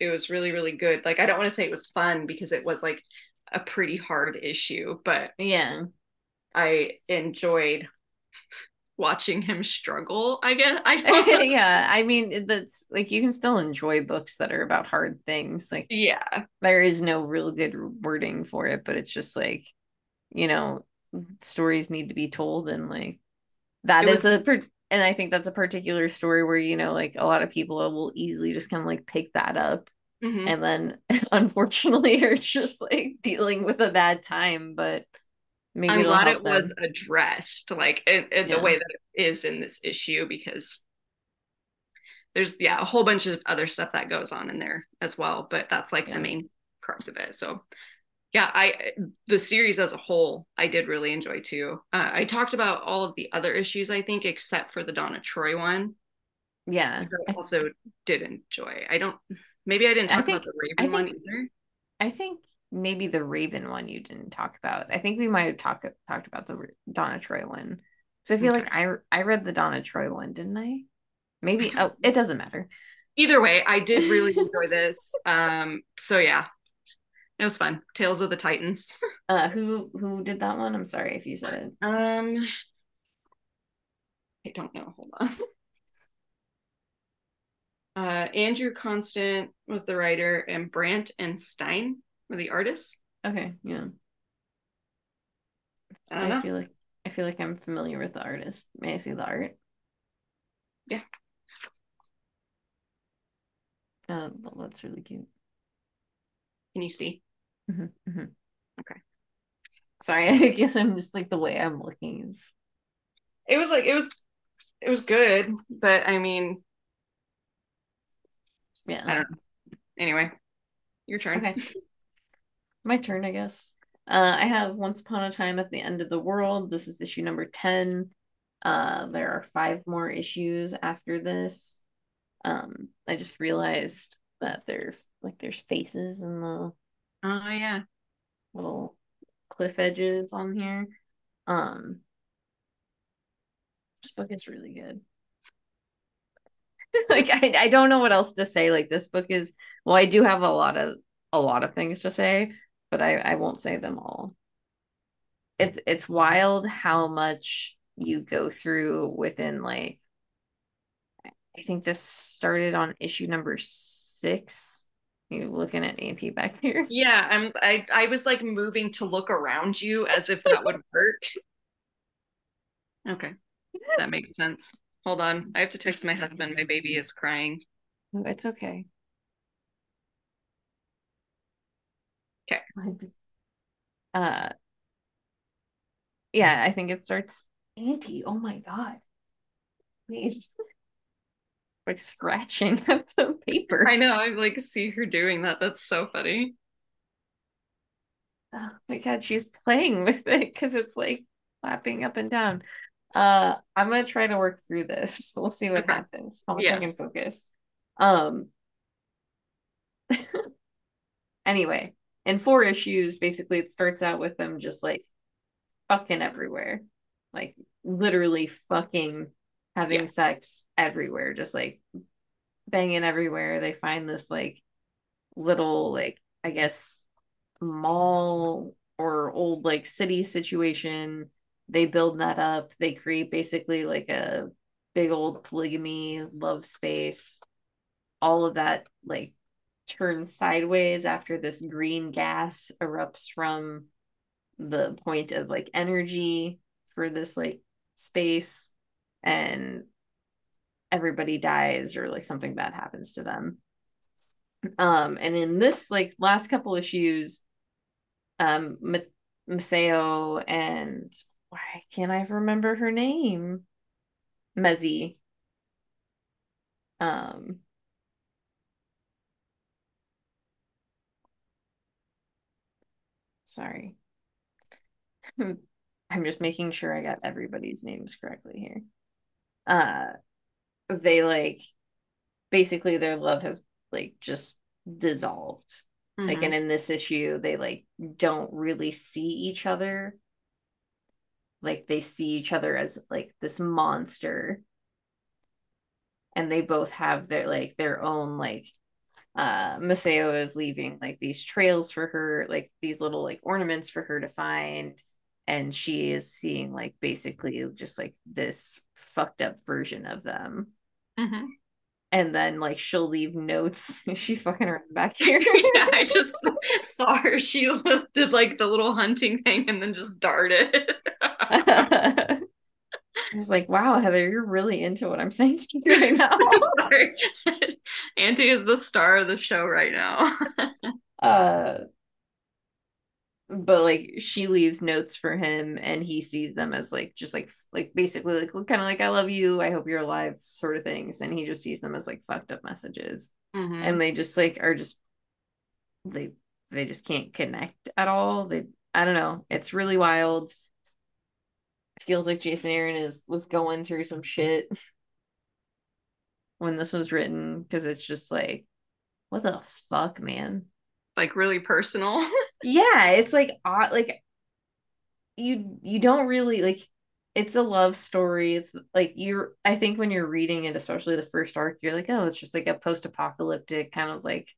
it was really really good. Like I don't want to say it was fun because it was like a pretty hard issue, but yeah, I enjoyed watching him struggle. I guess [LAUGHS] I [LAUGHS] yeah. I mean, that's like you can still enjoy books that are about hard things. Like yeah, there is no real good wording for it, but it's just like you know, stories need to be told, and like that it is was, a per- and I think that's a particular story where you know, like a lot of people will easily just kind of like pick that up Mm-hmm. And then [LAUGHS] unfortunately are just like dealing with a bad time, but maybe I'm glad it them. was addressed like in, in yeah. the way that it is in this issue because there's yeah a whole bunch of other stuff that goes on in there as well but that's like yeah. the main crux of it so yeah i the series as a whole i did really enjoy too uh, i talked about all of the other issues i think except for the donna troy one yeah i also did enjoy i don't Maybe I didn't talk I think, about the Raven think, one either. I think maybe the Raven one you didn't talk about. I think we might have talked talked about the Donna Troy one. So I feel okay. like I I read the Donna Troy one, didn't I? Maybe [LAUGHS] oh, it doesn't matter. Either way, I did really [LAUGHS] enjoy this. Um, so yeah, it was fun. Tales of the Titans. [LAUGHS] uh, who who did that one? I'm sorry if you said it. Um, I don't know. Hold on. Uh, Andrew Constant was the writer, and Brandt and Stein were the artists. Okay, yeah. I, I feel like I feel like I'm familiar with the artist. May I see the art? Yeah. Uh, that's really cute. Can you see? Mm-hmm, mm-hmm. Okay. Sorry, [LAUGHS] I guess I'm just like the way I'm looking is. It was like it was, it was good, but I mean, yeah. I don't know. Anyway, your turn. Okay. My turn, I guess. Uh, I have Once Upon a Time at the End of the World. This is issue number 10. Uh, there are five more issues after this. Um, I just realized that there's like there's faces in the oh yeah little cliff edges on here. Um, this book is really good. [LAUGHS] like I, I don't know what else to say. Like this book is well, I do have a lot of a lot of things to say, but I, I won't say them all. It's it's wild how much you go through within like I think this started on issue number six. You looking at Auntie back here? Yeah, I'm. I I was like moving to look around you as if that would work. Okay, that makes sense. Hold on. I have to text my husband. My baby is crying. Oh, it's okay. Okay. Uh yeah, I think it starts Auntie. Oh my god. Please. [LAUGHS] like scratching [LAUGHS] at the paper. I know. I like see her doing that. That's so funny. Oh my god, she's playing with it because it's like flapping up and down. Uh, I'm gonna try to work through this. [LAUGHS] We'll see what Okay. happens. How much I can Yes. focus. Um. anyway, in four issues, basically, it starts out with them just like fucking everywhere, like literally fucking having Yeah. sex everywhere, just like banging everywhere. They find this like little like I guess mall or old like city situation. They build that up. They create basically like a big old polygamy love space. All of that like turns sideways after this green gas erupts from the point of like energy for this like space and everybody dies or like something bad happens to them. Um, and in this like last couple issues, um, M- Maceo and why can't I remember her name? Mezzy. Um, sorry. [LAUGHS] I'm just making sure I got everybody's names correctly here. Uh, they like basically their love has like just dissolved. Like, Mhm. and in this issue, they like don't really see each other. Like they see each other as like this monster. And they both have their like their own like uh Maceo is leaving like these trails for her, like these little like ornaments for her to find. And she is seeing like basically just like this fucked up version of them. Mhm. And then like she'll leave notes. [LAUGHS] She fucking around back [LAUGHS] here? yeah, I just [LAUGHS] saw her. She did like the little hunting thing and then just darted. I was like, wow, Heather, you're really into what I'm [LAUGHS] saying to you right now. [LAUGHS] Sorry. [LAUGHS] Auntie is the star of the show right now. uh but like she leaves notes for him and he sees them as like just like like basically like kind of like I love you, I hope you're alive sort of things and he just sees them as like fucked up messages Mhm. and they just like are just they they just can't connect at all. They I don't know. It's really wild. Feels like Jason Aaron is was going through some shit when this was written because it's just like what the fuck, man. like really personal. [LAUGHS] Yeah, it's like odd like you you don't really like it's a love story. It's like you're I think when you're reading it, especially the first arc, you're like, oh, it's just like a post-apocalyptic kind of like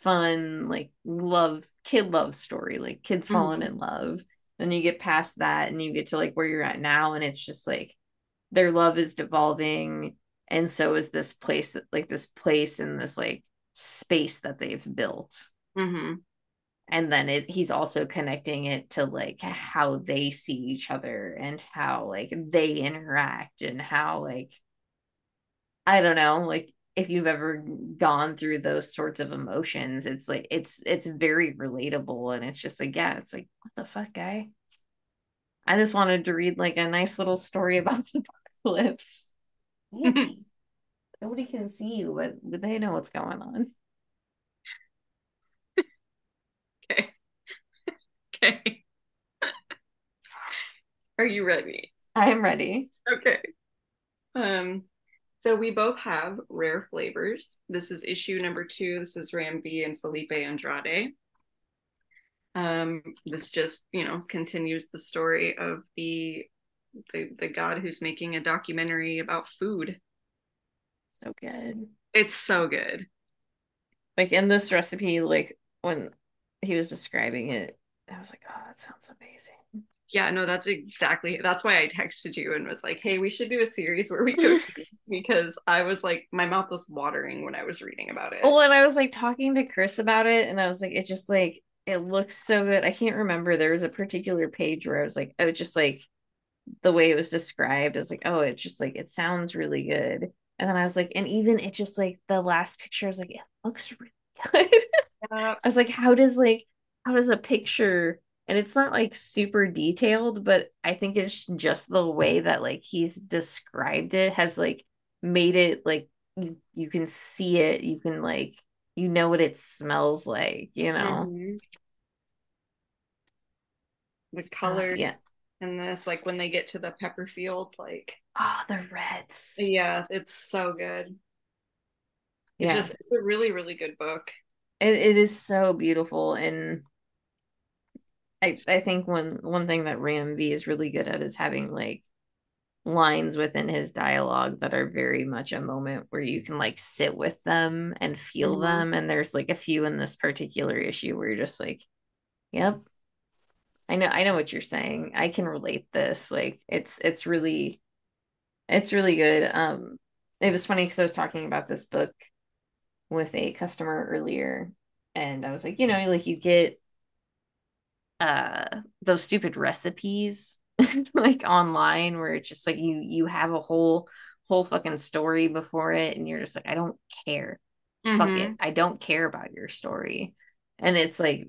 fun, like love kid love story, like kids falling Mhm. in love. Then you get past that and you get to like where you're at now, and it's just like their love is devolving, and so is this place, like this place and this like space that they've built. Hmm and then it, he's also connecting it to like how they see each other and how like they interact and how like i don't know like if you've ever gone through those sorts of emotions it's like it's it's very relatable and it's just like yeah it's like what the fuck guy i just wanted to read like a nice little story about the [LAUGHS] apocalypse Angie, [LAUGHS] nobody can see you but, but they know what's going on [LAUGHS] Okay. Okay. Are you ready? i am ready Okay. Um, so we both have rare flavors. This is issue number two. This is Ram V and Felipe Andrade. Um, this just, you know, continues the story of the the, the god who's making a documentary about food. so good It's so good. like in this recipe like when he was describing it i was like oh that sounds amazing Yeah, no, that's exactly that's why I texted you and was like, "Hey, we should do a series where we [LAUGHS] these," because I was like, my mouth was watering when I was reading about it. well and i was like talking to chris about it and i was like it just like it looks so good i can't remember there was a particular page where i was like oh just like the way it was described i was like oh it's just like it sounds really good and then i was like and even it just like the last picture i was like it looks really [LAUGHS] good Yeah. I was like, how does like how does a picture and it's not like super detailed, but I think it's just the way that like he's described it has like made it like you, you can see it, you can like you know what it smells like, you know. Mhm. The colors yeah. in this, like when they get to the pepper field, like Oh, the reds. yeah, it's so good. It's Yeah. just it's a really, really good book. It, it is so beautiful and I I think one one thing that Ram V is really good at is having like lines within his dialogue that are very much a moment where you can like sit with them and feel Mhm. them. And there's like a few in this particular issue where you're just like yep. I know I know what you're saying. I can relate this. Like it's it's really it's really good. Um it was funny because I was talking about this book with a customer earlier and I was like you know like you get uh those stupid recipes [LAUGHS] like online where it's just like you you have a whole whole fucking story before it and you're just like I don't care. Fuck Mhm. it I don't care about your story. And it's like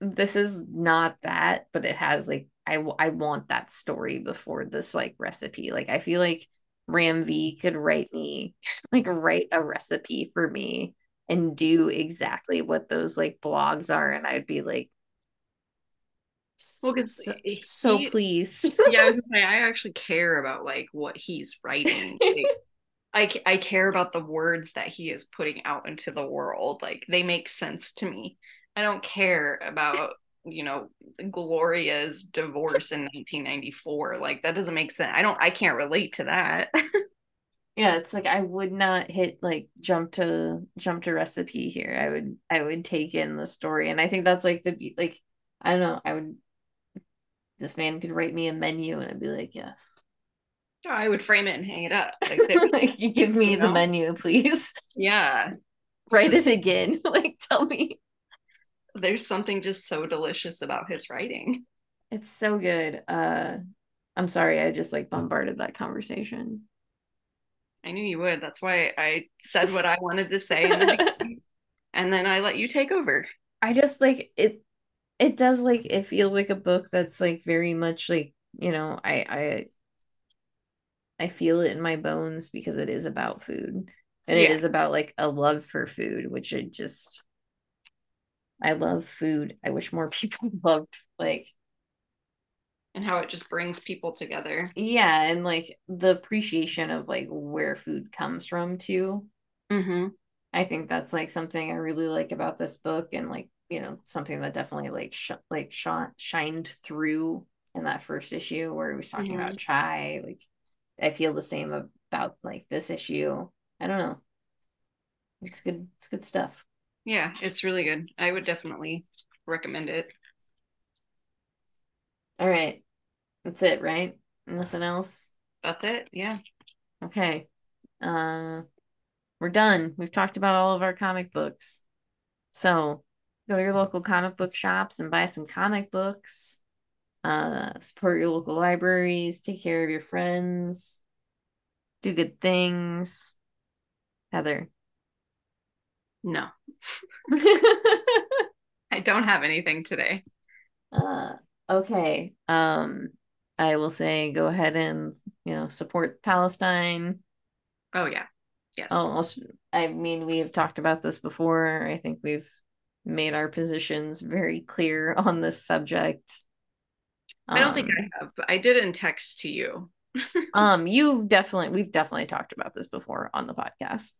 this is not that but it has like I I want that story before this like recipe. Like I feel like Ram V could write me [LAUGHS] like write a recipe for me and do exactly what those like blogs are and I'd be like Well, so, he- so pleased [LAUGHS] yeah, I was say I [LAUGHS] actually care about like what he's writing. [LAUGHS] Like, I I care about the words that he is putting out into the world. Like they make sense to me. I don't care about you know Gloria's divorce in 1994. Like that doesn't make sense. I don't. I can't relate to that. yeah it's like I would not hit like jump to jump to recipe here I would I would take in the story and I think that's like the like I don't know I would this man could write me a menu and I'd be like yes I would frame it and hang it up. [LAUGHS] Like, you give me You the know? menu please yeah, write just- it again [LAUGHS] like tell me There's something just so delicious about his writing. it's so good uh I'm sorry I just like bombarded that conversation I knew you would. That's why I said [LAUGHS] what I wanted to say, and then I let you take over. I just like it it does like it feels like a book that's like very much like you know I I I feel it in my bones because it is about food and it Yeah. is about like a love for food which I just I love food. I wish more [LAUGHS] people loved like and how it just brings people together. yeah and like the appreciation of like where food comes from too. Mm-hmm. I think that's like something I really like about this book and like you know something that definitely like sh- like shot shined through in that first issue where he was talking about chai like I feel the same about like this issue. I don't know. It's good it's good stuff. Yeah, it's really good. I would definitely recommend it. All right. That's it, right? Nothing else. That's it. Yeah. Okay. Uh we're done. We've talked about all of our comic books. So go to your local comic book shops and buy some comic books. Uh support your local libraries, take care of your friends, do good things. Heather. No, [LAUGHS] I don't have anything today. uh okay. Um I will say go ahead and, you know, support Palestine. Oh yeah. Yes. Oh, I mean, we have talked about this before. I think we've made our positions very clear on this subject. I don't think Um, I have, but I did in text to you. [LAUGHS] um, you've definitely, we've definitely talked about this before on the podcast.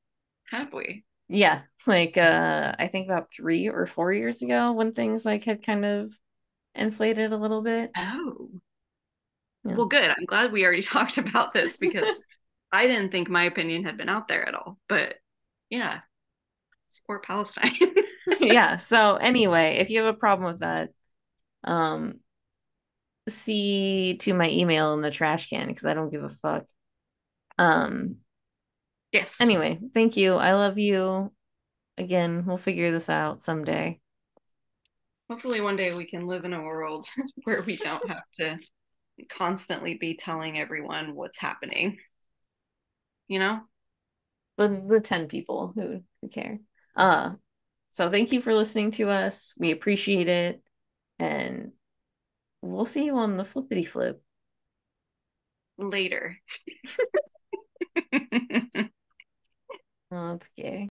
Have we? Yeah, like uh, I think about three or four years ago when things like had kind of inflated a little bit. Oh. Yeah. Well, good. I'm glad we already [LAUGHS] talked about this because [LAUGHS] I didn't think my opinion had been out there at all. But yeah, support Palestine. [LAUGHS] yeah. So anyway, if you have a problem with that, um, see to my email in the trash can because I don't give a fuck. Um. yes. Anyway, thank you. I love you. Again, we'll figure this out someday. Hopefully, one day we can live in a world [LAUGHS] where we don't have to constantly be telling everyone what's happening. You know? The the ten people who who care. Uh. So thank you for listening to us. We appreciate it, and we'll see you on the flippity flip. Later. [LAUGHS] Oh That's gay.